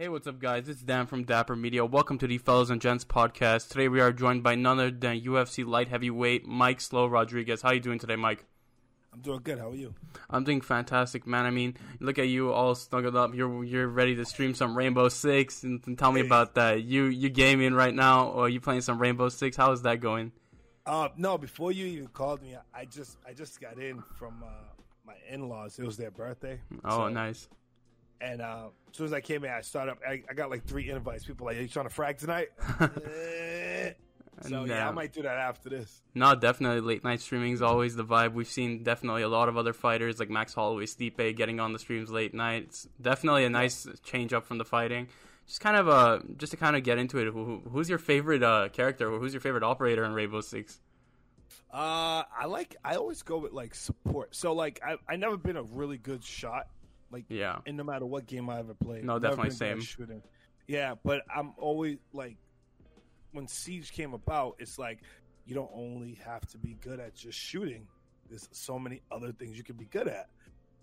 Hey, what's up, guys? It's Dan from Dapper Media. Welcome to the Fellows and Gents podcast. Today we are joined by none other than UFC light heavyweight Mike Slow Rodriguez. How you doing today, Mike? I'm doing good. How are you? I'm doing fantastic, man. I mean, look at you all snuggled up. You're you're ready to stream some Rainbow Six, and, and tell me about that. You you gaming right now, or you playing some Rainbow Six? How is that going? Uh, no, before you even called me, I just I just got in from uh, my in-laws. It was their birthday. Oh, so, nice. And uh, as soon as I came in, I started up. I, I got like three invites. People like, "Are you trying to frag tonight?" Eh. So yeah, I might do that after this. No, definitely late night streaming is always the vibe. We've seen definitely a lot of other fighters like Max Holloway, Stipe getting on the streams late night. It's definitely a nice change up from the fighting. Just kind of uh, just to kind of get into it. Who, who's your favorite uh, character? Who's your favorite operator in Rainbow Six? Uh, I like. I always go with like support. So like, I I never been a really good shot. Like yeah, and no matter what game I ever played. No, definitely same. Shooting. Yeah, but I'm always like when Siege came about, it's like you don't only have to be good at just shooting. There's so many other things you can be good at.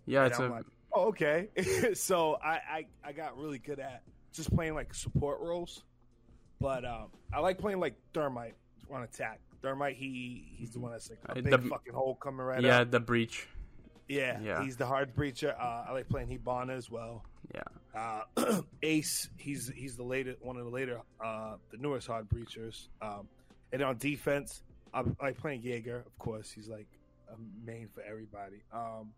Yeah, and it's I'm a... like, oh, okay. so I, I I got really good at just playing like support roles. But um, I like playing like Thermite on attack. Thermite, he he's the one that's like a big the, fucking hole coming right yeah, up. the breach. Yeah, yeah, he's the hard breacher. Uh, I like playing Hibana as well. Yeah. Uh, Ace, he's he's the latest one of the later, uh, the newest hard breachers. Um, and on defense, I like playing Jaeger. Of course, he's like a main for everybody. Um,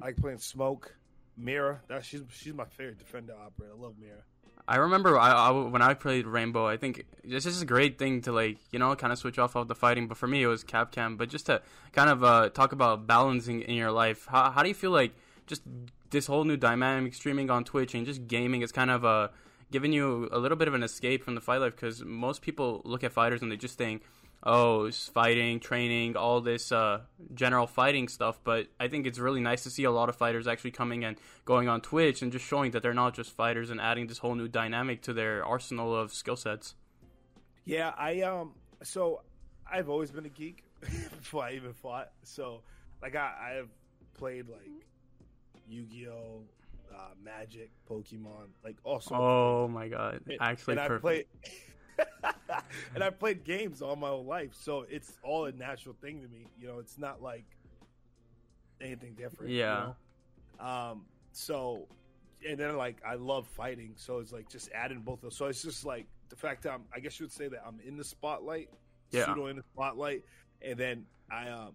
I like playing Smoke, Mira. That she's she's my favorite defender operator. I love Mira. I remember I, I, when I played Rainbow, I think this is a great thing to like, you know, kind of switch off of the fighting. But for me, it was Capcam. But just to kind of uh, talk about balancing in your life, how, how do you feel like just this whole new dynamic streaming on Twitch and just gaming is kind of uh, giving you a little bit of an escape from the fight life? Because most people look at fighters and they just think, oh, it's fighting, training, all this uh, general fighting stuff. But I think it's really nice to see a lot of fighters actually coming and going on Twitch and just showing that they're not just fighters and adding this whole new dynamic to their arsenal of skill sets. Yeah, I um, so I've always been a geek before I even fought. So like I, I have played like Yu-Gi-Oh, uh, Magic, Pokemon, like also. Oh my god! Actually, and perfect. I played, and I've played games all my whole life, so it's all a natural thing to me. You know, it's not like anything different. Yeah. You know? Um. So, and then like I love fighting, so it's like just adding both of those. So it's just like the fact that I'm, I guess you would say that I'm in the spotlight, yeah. pseudo in the spotlight, and then I um,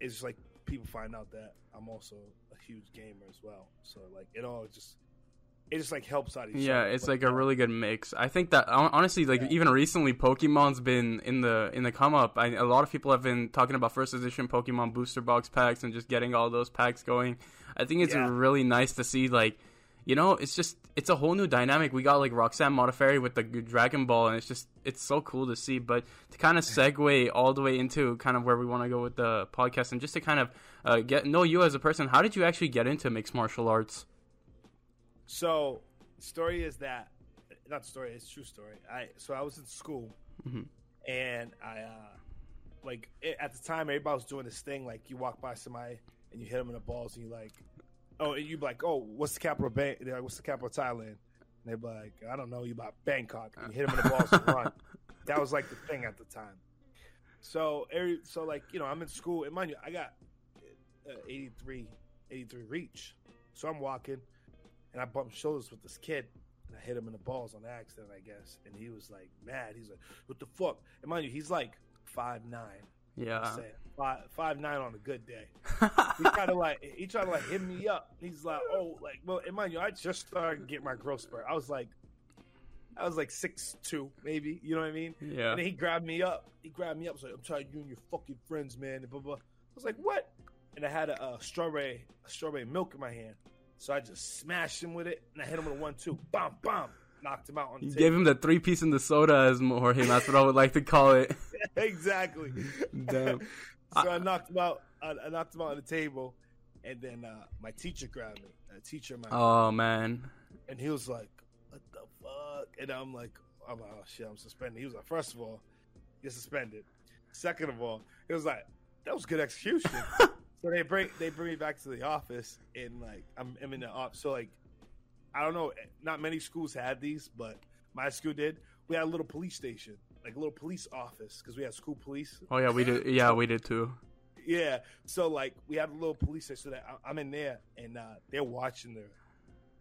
it's just like people find out that I'm also a huge gamer as well. So like it all just it just like helps out each yeah, other. it's like a really good mix. I think that honestly, like yeah. even recently, Pokemon's been in the in the come up. I, a lot of people have been talking about first edition Pokemon booster box packs and just getting all those packs going. I think it's yeah. really nice to see like, you know, it's just it's a whole new dynamic. We got like Roxanne Modafferi with the Dragon Ball, and it's just it's so cool to see. But to kind of segue all the way into kind of where we want to go with the podcast, and just to kind of uh, get know you as a person, how did you actually get into mixed martial arts? So, story is that not story, it's true story. I so I was in school, mm-hmm. and I uh like it, at the time everybody was doing this thing like you walk by somebody and you hit them in the balls and you like, oh, and you be like, oh, what's the capital of Bang? Like, what's the capital of Thailand? And they be like, I don't know, you about Bangkok. And you hit them in the balls and run. That was like the thing at the time. So every so like you know I'm in school and mind you I got uh, 83 83 reach. So I'm walking and I bumped shoulders with this kid, and I hit him in the balls on accident, I guess. And he was like mad. He's like, "What the fuck?" And mind you, he's like five nine. Yeah, five five nine on a good day. he tried to like he tried to like hit me up. He's like, "Oh, like well." And mind you, I just started getting my growth spurt. I was like. I was like six two, maybe. You know what I mean? Yeah. And he grabbed me up. He grabbed me up. Was like, "I'm tired of you and your fucking friends, man." And blah blah. I was like, "What?" And I had a, a strawberry, a strawberry milk in my hand. So I just smashed him with it, and I hit him with a one-two. Bam, bam, knocked him out on. The you table. gave him the three piece in the soda, as Jorge. That's what I would like to call it. exactly. Damn. so I, I, knocked him out. I, I, knocked him out on the table, and then uh, my teacher grabbed me. A teacher, my oh man, and he was like, "What the fuck?" And I'm like, "I'm like, oh shit, I'm suspended." He was like, first of all, you're suspended. Second of all, he was like, "That was good execution." So they bring they bring me back to the office and like I'm, I'm in the office. So like I don't know. Not many schools had these, but my school did. We had a little police station, like a little police office, because we had school police. Oh yeah, we did. Yeah, we did too. Yeah, so like we had a little police station. So that I- I'm in there, and uh, they're watching the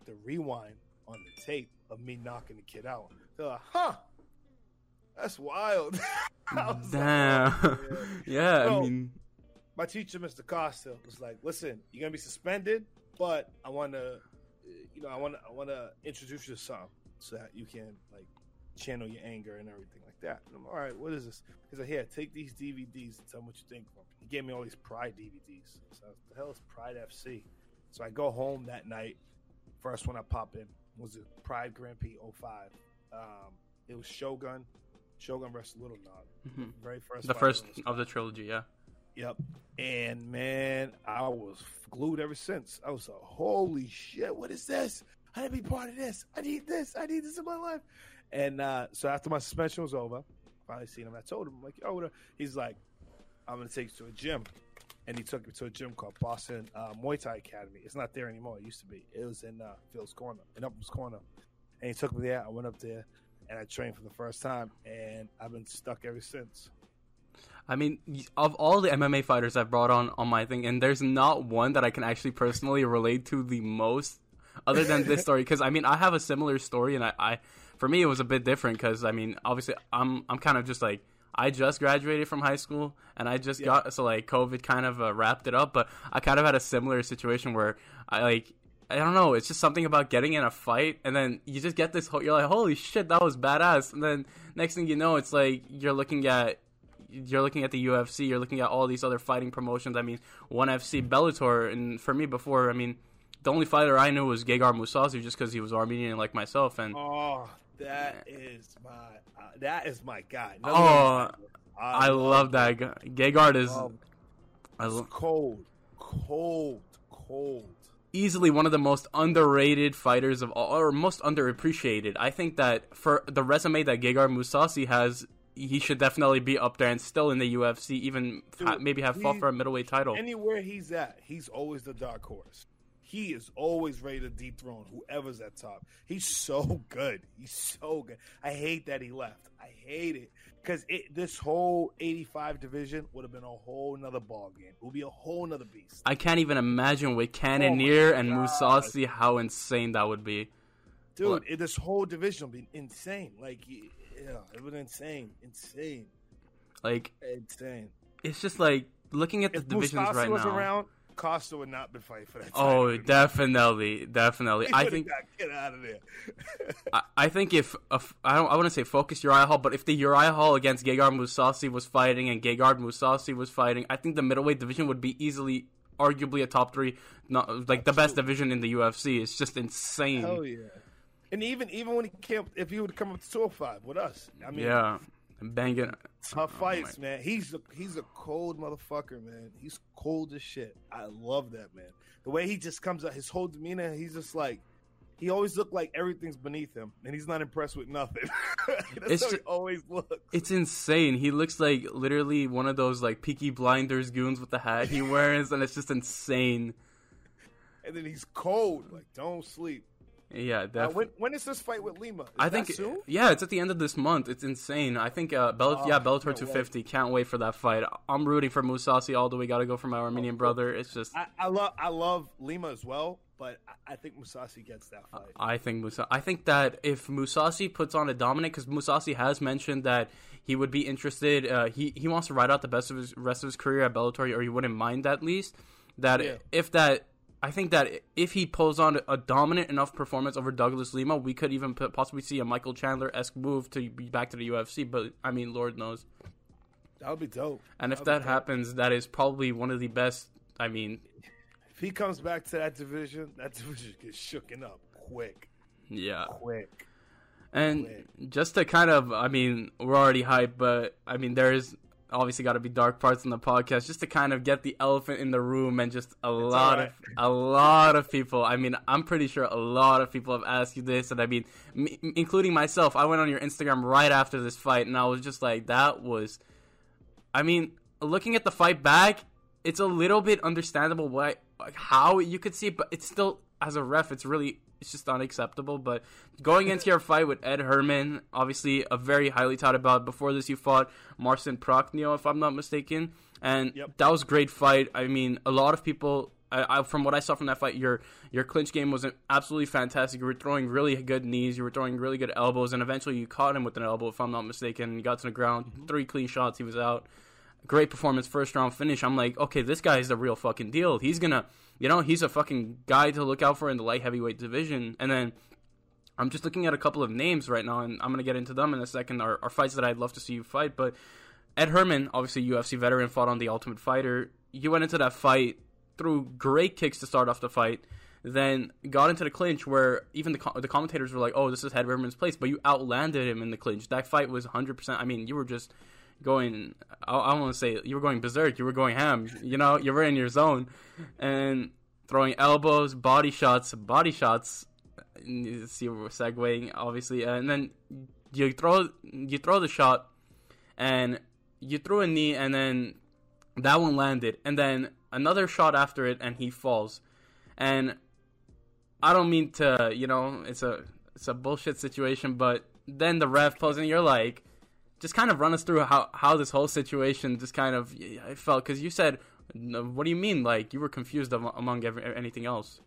the rewind on the tape of me knocking the kid out. They're like, "Huh, that's wild." Was like, Damn. "Oh, yeah, I No. mean, my teacher, Mr. Costa, was like, "Listen, you're gonna be suspended, but I want to, you know, I want I want to introduce you to something so that you can like channel your anger and everything like that." And I'm all right. What is this? He's like, "Here, take these DVDs and tell me what you think." of 'em." He gave me all these Pride DVDs. So was, the hell is Pride FC? So I go home that night. First one I pop in was the Pride Grand Prix 05. Um, it was Shogun, Shogun versus Little Nog. mhm. Very first. the first of the trilogy. Yeah. Yep. And man, I was glued ever since. I was like, holy shit, what is this? I need to be part of this. I need this. I need this in my life. And uh, so after my suspension was over, I finally seen him. I told him, like, oh, what a-" he's like, I'm going to take you to a gym. And he took me to a gym called Boston uh, Muay Thai Academy. It's not there anymore. It used to be. It was in uh, Fields Corner, in Upham's Corner. And he took me there. I went up there and I trained for the first time. And I've been stuck ever since. I mean, of all the MMA fighters I've brought on on my thing, and there's not one that I can actually personally relate to the most, other than this story. Because I mean, I have a similar story, and I, I for me, it was a bit different. Because I mean, obviously, I'm I'm kind of just like I just graduated from high school, and I just Yeah. got so like COVID kind of uh, wrapped it up. But I kind of had a similar situation where I like. I don't know. It's just something about getting in a fight, and then you just get this. Whole, you're like, "Holy shit, that was badass!" And then next thing you know, it's like you're looking at you're looking at the UFC, you're looking at all these other fighting promotions. I mean, ONE FC, Bellator, and for me before, I mean, the only fighter I knew was Gegard Mousasi just because he was Armenian like myself. And Oh, that is my uh, that is my guy. No Oh, one's- I love that guy. Gegard is Um, I lo- cold, cold, cold. easily one of the most underrated fighters of all, or most underappreciated. I think that for the resume that Gegard Mousasi has, he should definitely be up there and still in the UFC, even Dude, maybe have fought for a middleweight title. Anywhere he's at, he's always the dark horse. He is always ready to dethrone whoever's at top. He's so good. He's so good. I hate that he left. I hate it because it, this whole 85 division would have been a whole nother ball game. It would be a whole nother beast. I can't even imagine with oh Cannonier and God. Mousasi how insane that would be. Dude, this whole division would be insane. Like, yeah, it was insane. Insane. Like Insane. it's just like looking at the If divisions right was now. around, Costa would not be fighting for that. Oh, title. definitely, definitely. I think got, get out of there. I, I think if, I don't I want to say focus Uriah Hall, but if the Uriah Hall against Gegard Mousasi was fighting and Gegard Mousasi was fighting, I think the middleweight division would be easily, arguably a top three, not like the best division in the UFC. It's just insane. Hell yeah. And even even when he came, if he would come up to 205 with us, I mean, Yeah, banging. tough Oh, fights, man. He's a, he's a cold motherfucker, man. He's cold as shit. I love that man. The way he just comes out, his whole demeanor, he's just like. He always looked like everything's beneath him, and he's not impressed with nothing. That's It's how he always looks. It's insane. He looks like literally one of those like Peaky Blinders goons with the hat he wears, and it's just insane. and then he's cold. Like, don't sleep. Yeah, Uh, when when is this fight with Lima? Is I think soon. yeah, it's at the end of this month. It's insane. I think uh, Bell- Oh, yeah, Bellator can't 250. Can't wait for that fight. I'm rooting for Mousasi all the way. Got to go for my Armenian brother. It's just I, I love I love Lima as well, but I, I think Mousasi gets that fight. I think Musa. I think that if Mousasi puts on a dominant, because Mousasi has mentioned that he would be interested. Uh, he he wants to ride out the best of his rest of his career at Bellator, or he wouldn't mind at least. That Yeah. if that. I think that if he pulls on a dominant enough performance over Douglas Lima, we could even possibly see a Michael Chandler esque move to be back to the UFC. But I mean, Lord knows. that would be dope. And if That'd that happens, that is probably one of the best. I mean, If he comes back to that division, that division gets shooken up quick, yeah. quick. And Quick. just to kind of, I mean, we're already hyped, but I mean, there's obviously got to be dark parts in the podcast just to kind of get the elephant in the room and just a lot alright. of a lot of people. I mean, I'm pretty sure a lot of people have asked you this, and I mean, me, including myself. I went on your Instagram right after this fight, and I was just like, that was. I mean, looking at the fight back, it's a little bit understandable why, like, how you could see it, but it's still as a ref, it's really it's just unacceptable. But going into your fight with Ed Herman, obviously a very highly touted bout. Before this, you fought Marcin Prachnio, if I'm not mistaken, and Yep. that was a great fight. I mean, a lot of people. I, I, from what I saw from that fight, your your clinch game was absolutely fantastic. You were throwing really good knees, you were throwing really good elbows, and eventually you caught him with an elbow, if I'm not mistaken. You got to the ground, mm-hmm. three clean shots, he was out great performance, first round finish. I'm like, okay, this guy is the real fucking deal. He's gonna, you know, he's a fucking guy to look out for in the light heavyweight division. And then I'm just looking at a couple of names right now, and I'm gonna get into them in a second. Are, are fights that I'd love to see you fight, but Ed Herman, obviously UFC veteran, fought on the Ultimate Fighter. You went into that fight threw great kicks to start off the fight. Then got into the clinch where even the co- the commentators were like, "Oh, this is Ed Herman's place," but you outlanded him in the clinch. That fight was 100. percent I mean, you were just going. I, I want to say you were going berserk. You were going ham. You know, you were in your zone, and throwing elbows, body shots, body shots. See, we're segueing obviously, and then you throw you throw the shot, and you threw a knee, and then that one landed, and then another shot after it, and he falls, and I don't mean to, you know, it's a it's a bullshit situation, but then the ref pulls, and you're like, just kind of run us through how how this whole situation just kind of felt because you said, what do you mean? Like you were confused among every, anything else.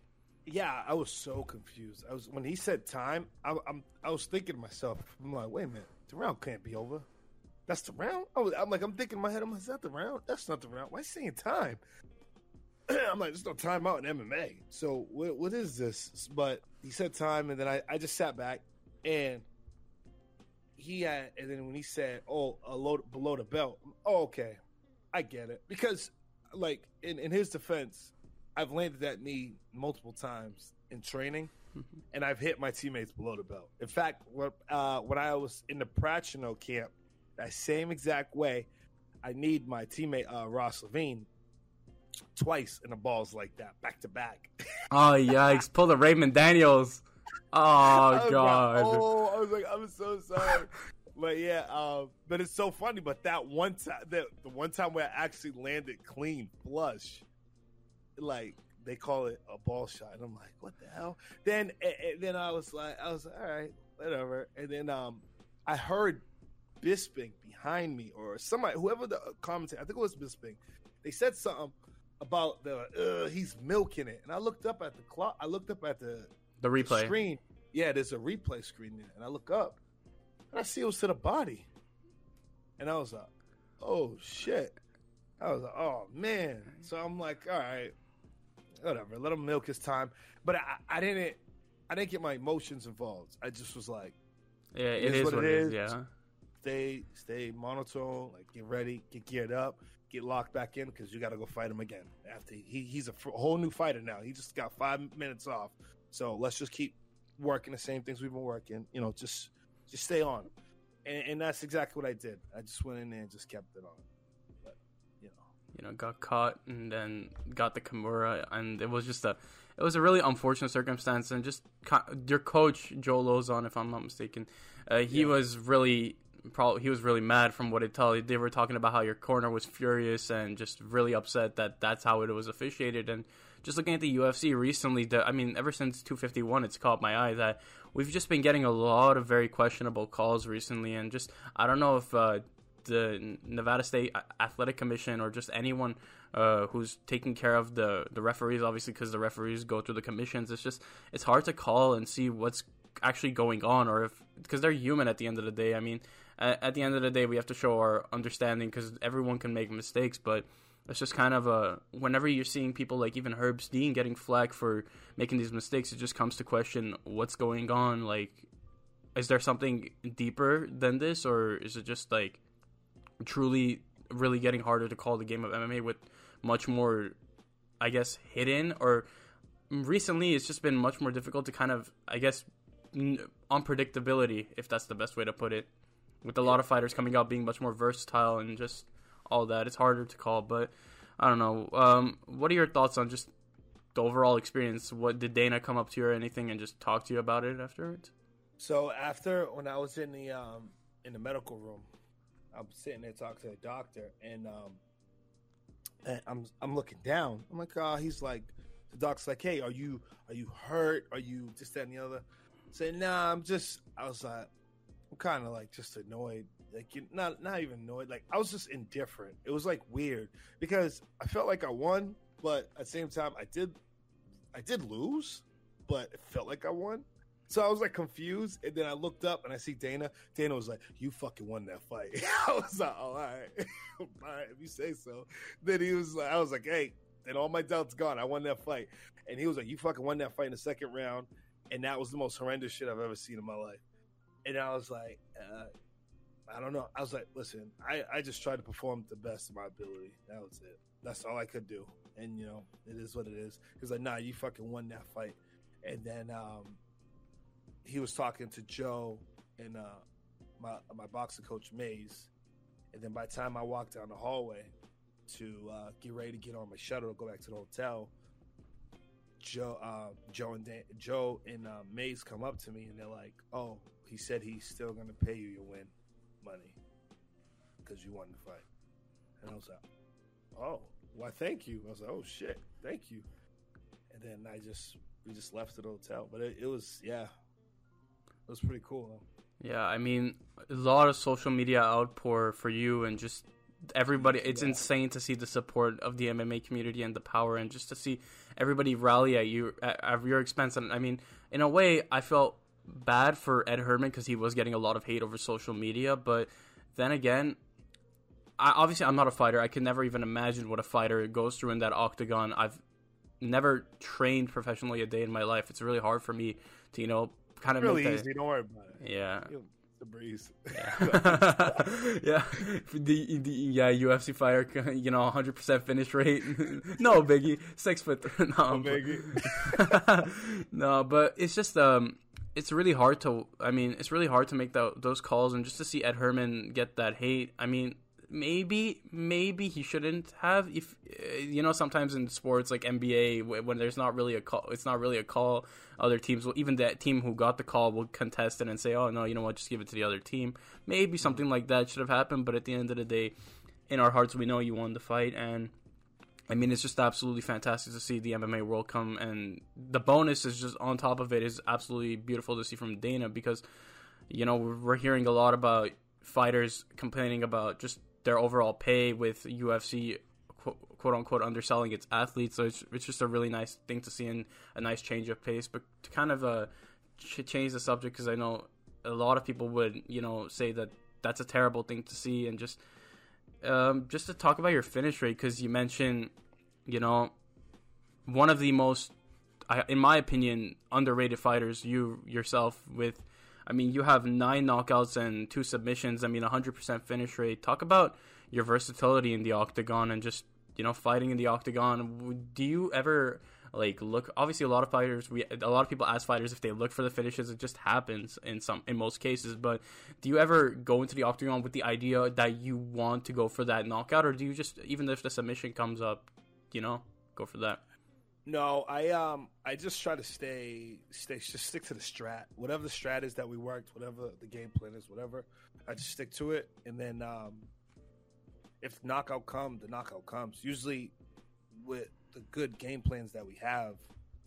Yeah, I was so confused. I was when he said time. I, I'm I was thinking to myself. I'm like, wait a minute, the round can't be over. That's the round. I was, I'm like, I'm thinking in my head. I'm like, is that the round? That's not the round. Why saying time? I'm like, there's no timeout in MMA. So what, what is this? But he said time, and then I, I just sat back, and he had, and then when he said, "Oh, a load below the belt," oh, okay, I get it. Because, like, in in his defense, I've landed that knee multiple times in training, and I've hit my teammates below the belt. In fact, when, uh, when I was in the Prachnio camp, that same exact way, I need my teammate uh, Ross Levine twice in the balls like that, back to back. Oh yikes! Pull the Raymond Daniels. Oh was like, god. oh, I was like, I'm so sorry. but yeah, um, but it's so funny. But that one time, that the one time where I actually landed clean flush, like they call it a ball shot, and I'm like, what the hell? Then, and, and then I was like, I was like, all right, whatever. And then um, I heard Bisping behind me, or somebody, whoever the commentator, I think it was Bisping. They said something about the uh, he's milking it, and I looked up at the clock. I looked up at the The replay. screen. Yeah, there's a replay screen there, and I look up, and I see it was to the body, and I was like, "Oh shit!" I was like, "Oh man!" So I'm like, "All right, whatever. Let him milk his time." But I, I didn't, I didn't get my emotions involved. I just was like, Yeah, it is what it is. Yeah. "Stay, stay monotone. Like, get ready, get geared up." Get locked back in because you got to go fight him again. After he, he's a, f- whole new fighter now. He just got five minutes off. So let's just keep working the same things we've been working. You know, just just stay on. And, and that's exactly what I did. I just went in there and just kept it on. But you know, you know, got caught and then got the Kimura, and it was just a, it was a really unfortunate circumstance, and just your coach Joe Lauzon, if I'm not mistaken, uh, he Yeah. was really probably he was really mad from what it told. They were talking about how your corner was furious and just really upset that that's how it was officiated, and just looking at the UFC recently, the, I mean, ever since 251, it's caught my eye that we've just been getting a lot of very questionable calls recently, and just I don't know if. Uh, the Nevada State Athletic Commission or just anyone uh, who's taking care of the the referees, obviously because the referees go through the commissions. It's just it's hard to call and see what's actually going on, or if because they're human at the end of the day. I mean, at, at the end of the day, we have to show our understanding because everyone can make mistakes, but. It's just kind of a whenever you're seeing people like even Herb Dean getting flack for making these mistakes, it just comes to question what's going on. Like, is there something deeper than this, or is it just like truly really getting harder to call the game of MMA with much more, I guess, hidden or recently it's just been much more difficult to kind of, I guess, unpredictability, if that's the best way to put it. With a lot of fighters coming out being much more versatile and just all that, it's harder to call. But I don't know. Um, what are your thoughts on just the overall experience? What did Dana come up to you or anything and just talk to you about it afterwards? so after when I was in the um in the medical room, I'm sitting there talking to the doctor, and um, and I'm I'm looking down. I'm like, oh, he's like the doc's like, "Hey, are you are you hurt? Are you just that and the other?" Said, "Nah, I'm just." I was like, "I'm kind of like just annoyed." Like you, not not even annoyed. Like I was just indifferent. It was like weird because I felt like I won, but at the same time I did I did lose, but it felt like I won. So I was like confused, and then I looked up and I see Dana. Dana was like, "You fucking won that fight." I was like, "Oh, all right, all right, if you say so." Then he was like, "I was like, hey." Then all my doubts gone. I won that fight, and he was like, "You fucking won that fight in the second round," and that was the most horrendous shit I've ever seen in my life. And I was like, uh, I don't know. I was like, listen, I, I just tried to perform the best of my ability. That was it. That's all I could do. And, you know, it is what it is. He's like, nah, you fucking won that fight. And then um, he was talking to Joe and uh, my, my boxing coach, Mays. And then by the time I walked down the hallway to uh, get ready to get on my shuttle to go back to the hotel, Joe, uh, Joe and Dan, Joe and uh, Mays come up to me and they're like, "Oh, he said he's still to pay you your win." Money because you won the fight. And I was like, oh, why, thank you. I was like, oh, shit, thank you. And then I just, we just left the hotel. But it, it was, yeah, it was pretty cool. Yeah, I mean, a lot of social media outpour for you and just everybody. It's yeah. insane to see the support of the MMA community and the power, and just to see everybody rally at you at, at your expense. And I mean, in a way, I felt bad for Ed Herman because he was getting a lot of hate over social media. But then again, I, obviously I'm not a fighter. I can never even imagine what a fighter goes through in that octagon. I've never trained professionally a day in my life. It's really hard for me to you know kind of really easy. Don't worry about it. Yeah. the breeze. Yeah, yeah. The, the yeah UFC fighter, you know, 100 percent finish rate. no biggie, six foot. no, no biggie. no, but it's just um, it's really hard to. I mean, it's really hard to make the, those calls and just to see Ed Herman get that hate. I mean, maybe maybe he shouldn't have. If uh, you know, sometimes in sports like NBA, when there's not really a call, it's not really a call. Other teams will, even that team who got the call, will contest it and say, "Oh no, you know what? Just give it to the other team." Maybe something like that should have happened. But at the end of the day, in our hearts, we know you won the fight and I mean, it's just absolutely fantastic to see the MMA world come, and the bonus is just on top of it is absolutely beautiful to see from Dana because, you know, we're hearing a lot about fighters complaining about just their overall pay with UFC quote, quote unquote underselling its athletes. So it's, it's just a really nice thing to see and a nice change of pace. But to kind of uh, ch- change the subject because I know a lot of people would you know say that that's a terrible thing to see and just um, just to talk about your finish rate because you mentioned, you know, one of the most, in my opinion, underrated fighters. You yourself with, I mean, you have nine knockouts and two submissions. I mean, 100% finish rate. Talk about your versatility in the octagon and just you know fighting in the octagon. Do you ever? Like look obviously a lot of fighters we a lot of people ask fighters if they look for the finishes it just happens in some in most cases but do you ever go into the octagon with the idea that you want to go for that knockout or do you just even if the submission comes up you know go for that no, I um I just try to stay stay just stick to the strat. Whatever the strat is that we worked, whatever the game plan is, whatever, I just stick to it. And then um if knockout comes, the knockout comes. Usually with the good game plans that we have,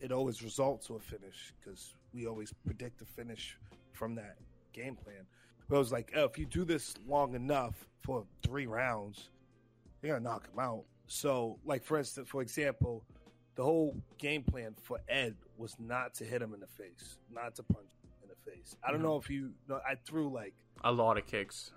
it always results to a finish because we always predict the finish from that game plan. But it was like, oh, if you do this long enough for three rounds, you're gonna knock him out. So, like for instance, for example, the whole game plan for Ed was not to hit him in the face, not to punch him in the face. I don't mm-hmm. know if you know. I threw like a lot of kicks.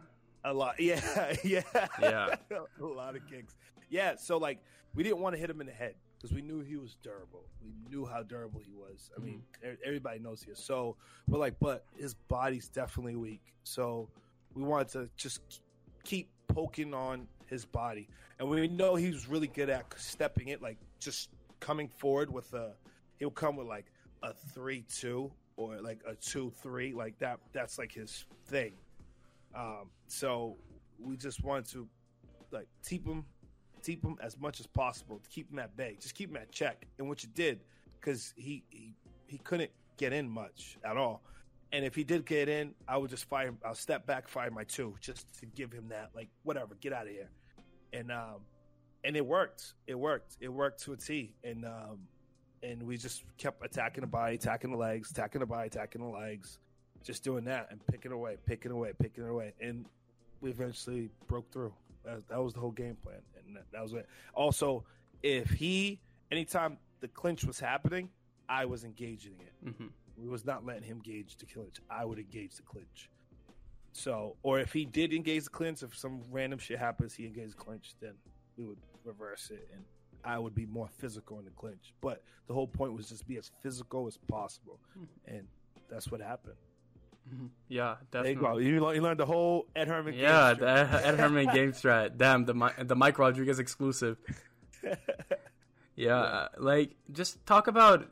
A lot, yeah, yeah, yeah, a lot of kicks. Yeah, so like we didn't want to hit him in the head because we knew he was durable. We knew how durable he was. I mean, mm-hmm. everybody knows he is. So we're like, but his body's definitely weak. So we wanted to just keep poking on his body, and we know he was really good at stepping it, like just coming forward with a. He'll come with like a three-two or like a two-three, like that. That's like his thing. Um, so we just wanted to like keep him keep him as much as possible to keep him at bay, just keep him at check. And what you did, because he, he he couldn't get in much at all. And if he did get in, I would just fire. I'll step back, fire my two, just to give him that, like, whatever, get out of here. And um, and it worked. It worked. It worked to a T. And um, and we just kept attacking the body, attacking the legs, attacking the body, attacking the legs, just doing that and picking away, picking away, picking away, and we eventually broke through. That, that was the whole game plan, and that, that was it. Also, if he, anytime the clinch was happening, I was engaging it. hmm We was not letting him gauge the clinch. I would engage the clinch. So, or if he did engage the clinch, if some random shit happens, he engaged the clinch, then we would reverse it, and I would be more physical in the clinch. But the whole point was just be as physical as possible, and that's what happened. Hmm Yeah, There definitely. you go. You, learned- you learned the whole Ed Herman. game Yeah, strat. the Ed Herman game strat. Damn, the the Mike Rodriguez exclusive. Yeah, uh, like just talk about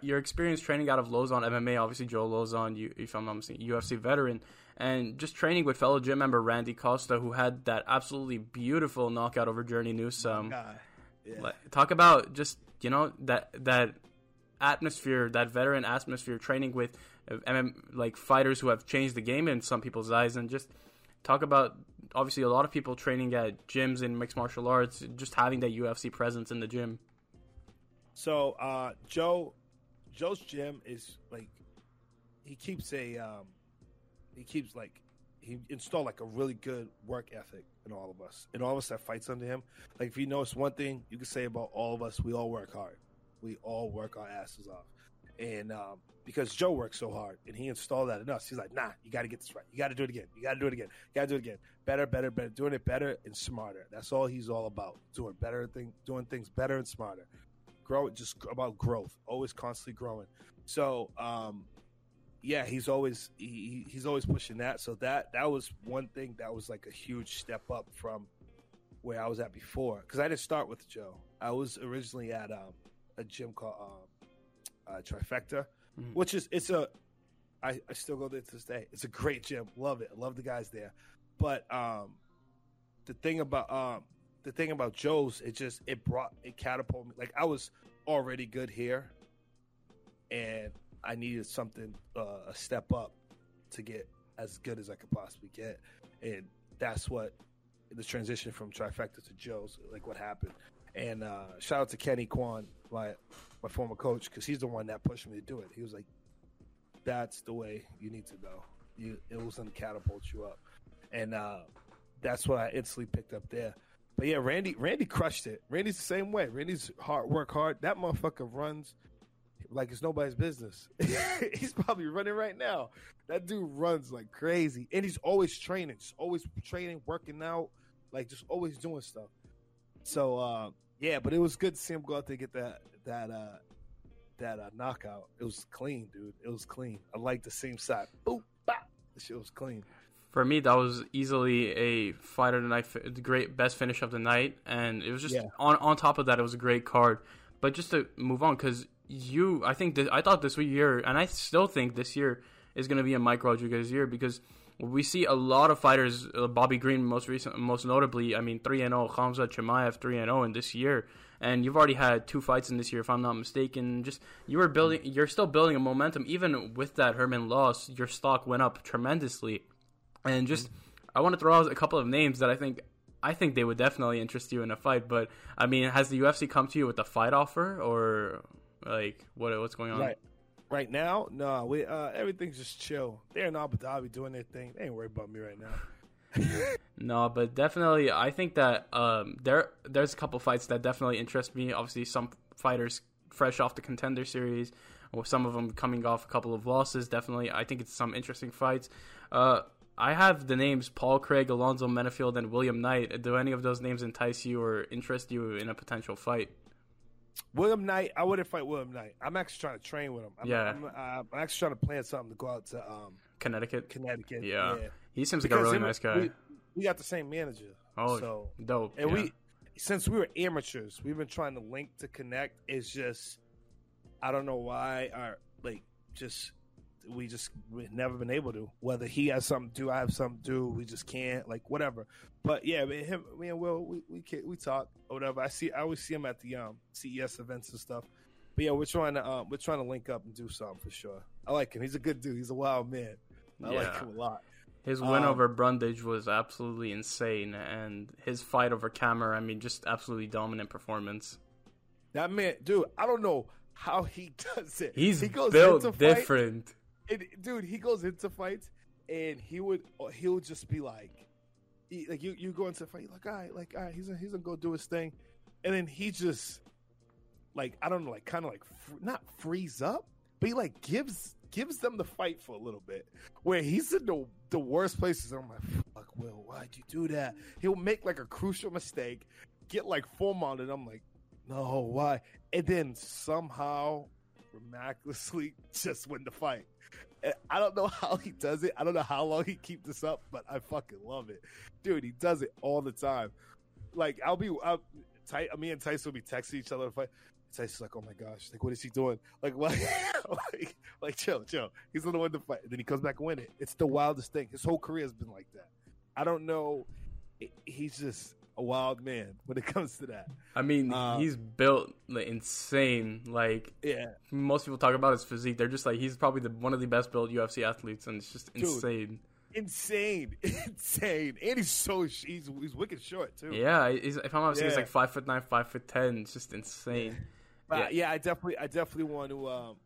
your experience training out of Lauzon MMA. Obviously, Joe Lauzon, you, if I'm not mistaken, UFC veteran, and just training with fellow gym member Randy Costa, who had that absolutely beautiful knockout over Journey Newson. Guy. Yeah. Like, talk about just you know that that atmosphere, that veteran atmosphere, training with MM, like fighters who have changed the game in some people's eyes, and just talk about obviously a lot of people training at gyms in mixed martial arts, just having that UFC presence in the gym. So uh, Joe, Joe's gym is like he keeps a um, he keeps like he installed like a really good work ethic in all of us, and all of us that fights under him. Like if you notice one thing you can say about all of us, we all work hard. We all work our asses off, and um, because Joe works so hard, and he installed that in us, he's like, nah, you got to get this right. You got to do it again. You got to do it again. You got to do it again. Better, better, better. Doing it better and smarter. That's all he's all about. Doing better thing, doing things better and smarter grow just about growth always constantly growing so um yeah he's always he, he's always pushing that so that that was one thing that was like a huge step up from where i was at before because i didn't start with joe i was originally at um, a gym called um, uh, trifecta Mhm. which is it's a I, I still go there to this day it's a great gym love it love the guys there but um the thing about um the thing about Joe's, it just it brought it catapulted me. Like I was already good here, and I needed something uh, a step up to get as good as I could possibly get, and that's what the transition from trifecta to Joe's like what happened. And uh, shout out to Kenny Kwan, my my former coach, because he's the one that pushed me to do it. He was like, "That's the way you need to go. You it was gonna catapult you up," and uh, that's what I instantly picked up there. But yeah, Randy Randy crushed it. Randy's the same way. Randy's hard work hard. That motherfucker runs like it's nobody's business. he's probably running right now. That dude runs like crazy. And he's always training. Just always training, working out, like just always doing stuff. So uh yeah, but it was good to see him go out there and get that that uh that uh, knockout. It was clean, dude. It was clean. I like the same side. Boop, bop. The shit was clean. For me, that was easily a fighter of the night, the great best finish of the night, and it was just Yeah. on on top of that, it was a great card. But just to move on, because you, I think this, I thought this year, and I still think this year is going to be a Mike Rodriguez year because we see a lot of fighters. Uh, Bobby Green, most recent, most notably, I mean, three and zero. Hamza Chimaev, three and zero in this year, and you've already had two fights in this year, if I'm not mistaken. Just you were building, you're still building a momentum. Even with that Herman loss, your stock went up tremendously. And just, I want to throw out a couple of names that I think, I think they would definitely interest you in a fight. But I mean, has the UFC come to you with a fight offer, or like what what's going on? Right. Right now, no, we uh everything's just chill. They're in Abu Dhabi doing their thing. They ain't worried about me right now. No, but definitely, I think that um, there there's a couple fights that definitely interest me. Obviously, some fighters fresh off the contender series, or some of them coming off a couple of losses. Definitely, I think it's some interesting fights. Uh, I have the names Paul Craig, Alonzo Menifield, and William Knight. Do any of those names entice you or interest you in a potential fight? William Knight, I wouldn't fight William Knight. I'm actually trying to train with him. I'm, Yeah. I'm, uh, I'm actually trying to plan something to go out to um, Connecticut. Connecticut. Yeah. He seems like a really him- nice guy. We, we got the same manager. Oh, so Dope. and yeah. we since we were amateurs, we've been trying to link to connect. It's just I don't know why our like just we just we've never been able to. Whether he has something to do, I have something to do. We just can't like whatever. But yeah, me and him, me and Will, we we can, we talk or whatever. I see, I always see him at the um CES events and stuff. But yeah, we're trying to um we're trying to link up and do something for sure. I like him. He's a good dude. He's a wild man. I like him a lot. His win Um, over Brundage was absolutely insane, and his fight over Kammer, I mean, just absolutely dominant performance. That man, dude, I don't know how he does it. He's he goes built different. And, dude, he goes into fights and he would uh, he would just be like, he, like you you go into a fight, like, all right, like all right, he's gonna, he's gonna go do his thing, and then he just like I don't know, like kind of like fr- not freeze up, but he like gives gives them the fight for a little bit, where he's in the the worst places. And I'm like, fuck, Will, why'd you do that? He'll make like a crucial mistake, get like full mounted. I'm like, no, why? And then somehow, miraculously, just win the fight. And I don't know how he does it. I don't know how long he keeps this up, but I fucking love it, dude. He does it all the time. Like I'll be, I'll, Ty, me and Tyson will be texting each other. Tyson's like, oh my gosh, like what is he doing? Like what? like, like chill, chill. He's win the fight. And then he comes back and win it. It's the wildest thing. His whole career has been like that. I don't know. He's just a wild man when it comes to that. I mean, Uh, he's built like, insane. Like Yeah, most people talk about his physique, they're just like he's probably the one of the best built UFC athletes, and it's just Dude. insane. insane, insane, and he's so he's he's wicked short too. Yeah, he's, if I'm not mistaken, he's like five foot nine, five foot ten. It's just insane. But yeah. I definitely, I definitely want to. Um,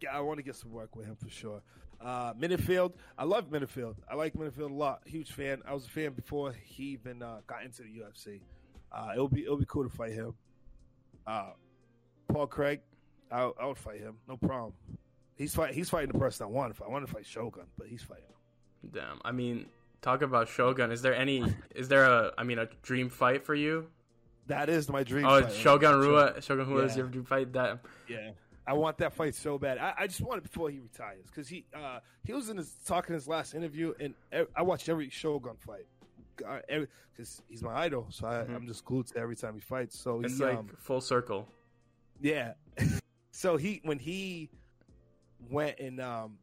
yeah, I want to get some work with him for sure. Uh, Menifield, I love Menifield. I like Menifield a lot. Huge fan. I was a fan before he even uh, got into the UFC. Uh, it'll be it'll be cool to fight him. Uh, Paul Craig, I, I would fight him, no problem. He's fight he's fighting the person I want to fight. I want to fight Shogun, but he's fighting. Damn. I mean, talk about Shogun. Is there any? Is there a? I mean, a dream fight for you? That is my dream. Oh, fight. Shogun Rua. Shogun Rua is your dream fight. That Yeah, I want that fight so bad. I, I just want it before he retires because he uh, he was in his talking his last interview, and I watched every Shogun fight because he's my idol. So I, Mhm. I'm just glued to every time he fights. So it's he, like um, full circle. yeah. so he when he went and um,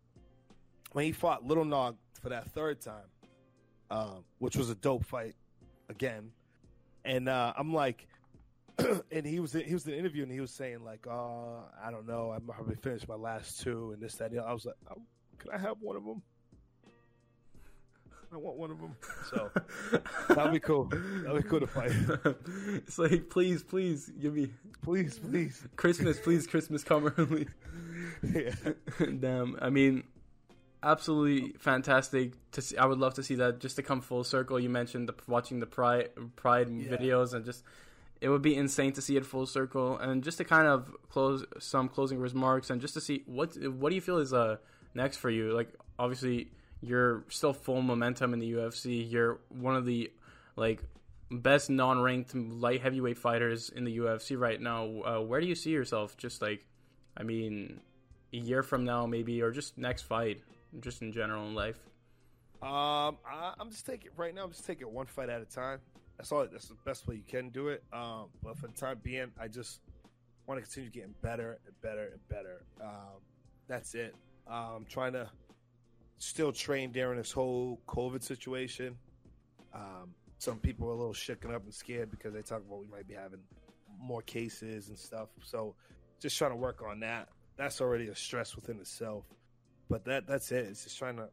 when he fought Little Nog for that third time, um, which was a dope fight again, and uh, I'm like. and he was he was in an interview and he was saying like, "Oh, I don't know, I'm probably finished my last two and this that." And. I was like, oh, "Can I have one of them? I want one of them." So that'd be cool. That'd be cool to fight. it's like, please, please, give me Please, please. Christmas, please, Christmas come early. Yeah. Damn. I mean, absolutely fantastic. To see, I would love to see that just to come full circle. You mentioned the, watching the Pride Pride Yeah. videos and just it would be insane to see it full circle and just to kind of close some closing remarks and just to see what what do you feel is uh next for you? Like obviously you're still full momentum in the UFC. You're one of the like best non-ranked light heavyweight fighters in the UFC right now. Uh, where do you see yourself? Just like, I mean, a year from now, maybe, or just next fight, just in general in life. Um, I, I'm just taking right now. I'm just taking one fight at a time. That's all. That's the best way you can do it. Um, but for the time being, I just want to continue getting better and better and better. Um, that's it. Um, trying to still train during this whole COVID situation. Um, some people are a little shaken up and scared because they talk about we might be having more cases and stuff. So just trying to work on that. That's already a stress within itself. But that that's it. It's just trying to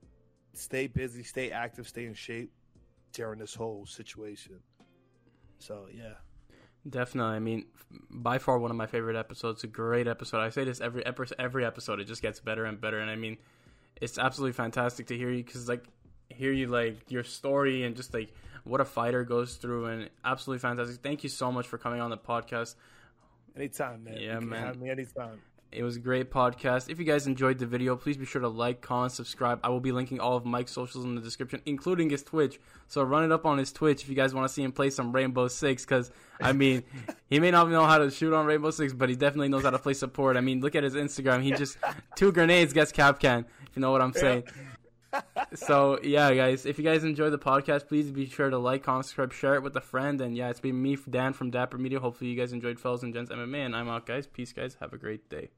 stay busy, stay active, stay in shape during this whole situation. So yeah. Definitely. I mean, by far one of my favorite episodes. A great episode. I say this every every episode. It just gets better and better. And I mean, it's absolutely fantastic to hear you because like hear you like your story and just like what a fighter goes through and absolutely fantastic. Thank you so much for coming on the podcast. Anytime, man. Yeah, man. Have me anytime. It was a great podcast. If you guys enjoyed the video, please be sure to like, comment, subscribe. I will be linking all of Mike's socials in the description, including his Twitch. So run it up on his Twitch if you guys want to see him play some Rainbow Six. Because I mean, he may not know how to shoot on Rainbow Six, but he definitely knows how to play support. I mean, look at his Instagram. He just two grenades gets Capcan. If you know what I'm saying. so yeah, guys, if you guys enjoy the podcast, please be sure to like, comment, subscribe, share it with a friend. And yeah, it's been me, Dan from Dapper Media. Hopefully, you guys enjoyed Fellas and Gents MMA, and I'm out, guys. Peace, guys. Have a great day.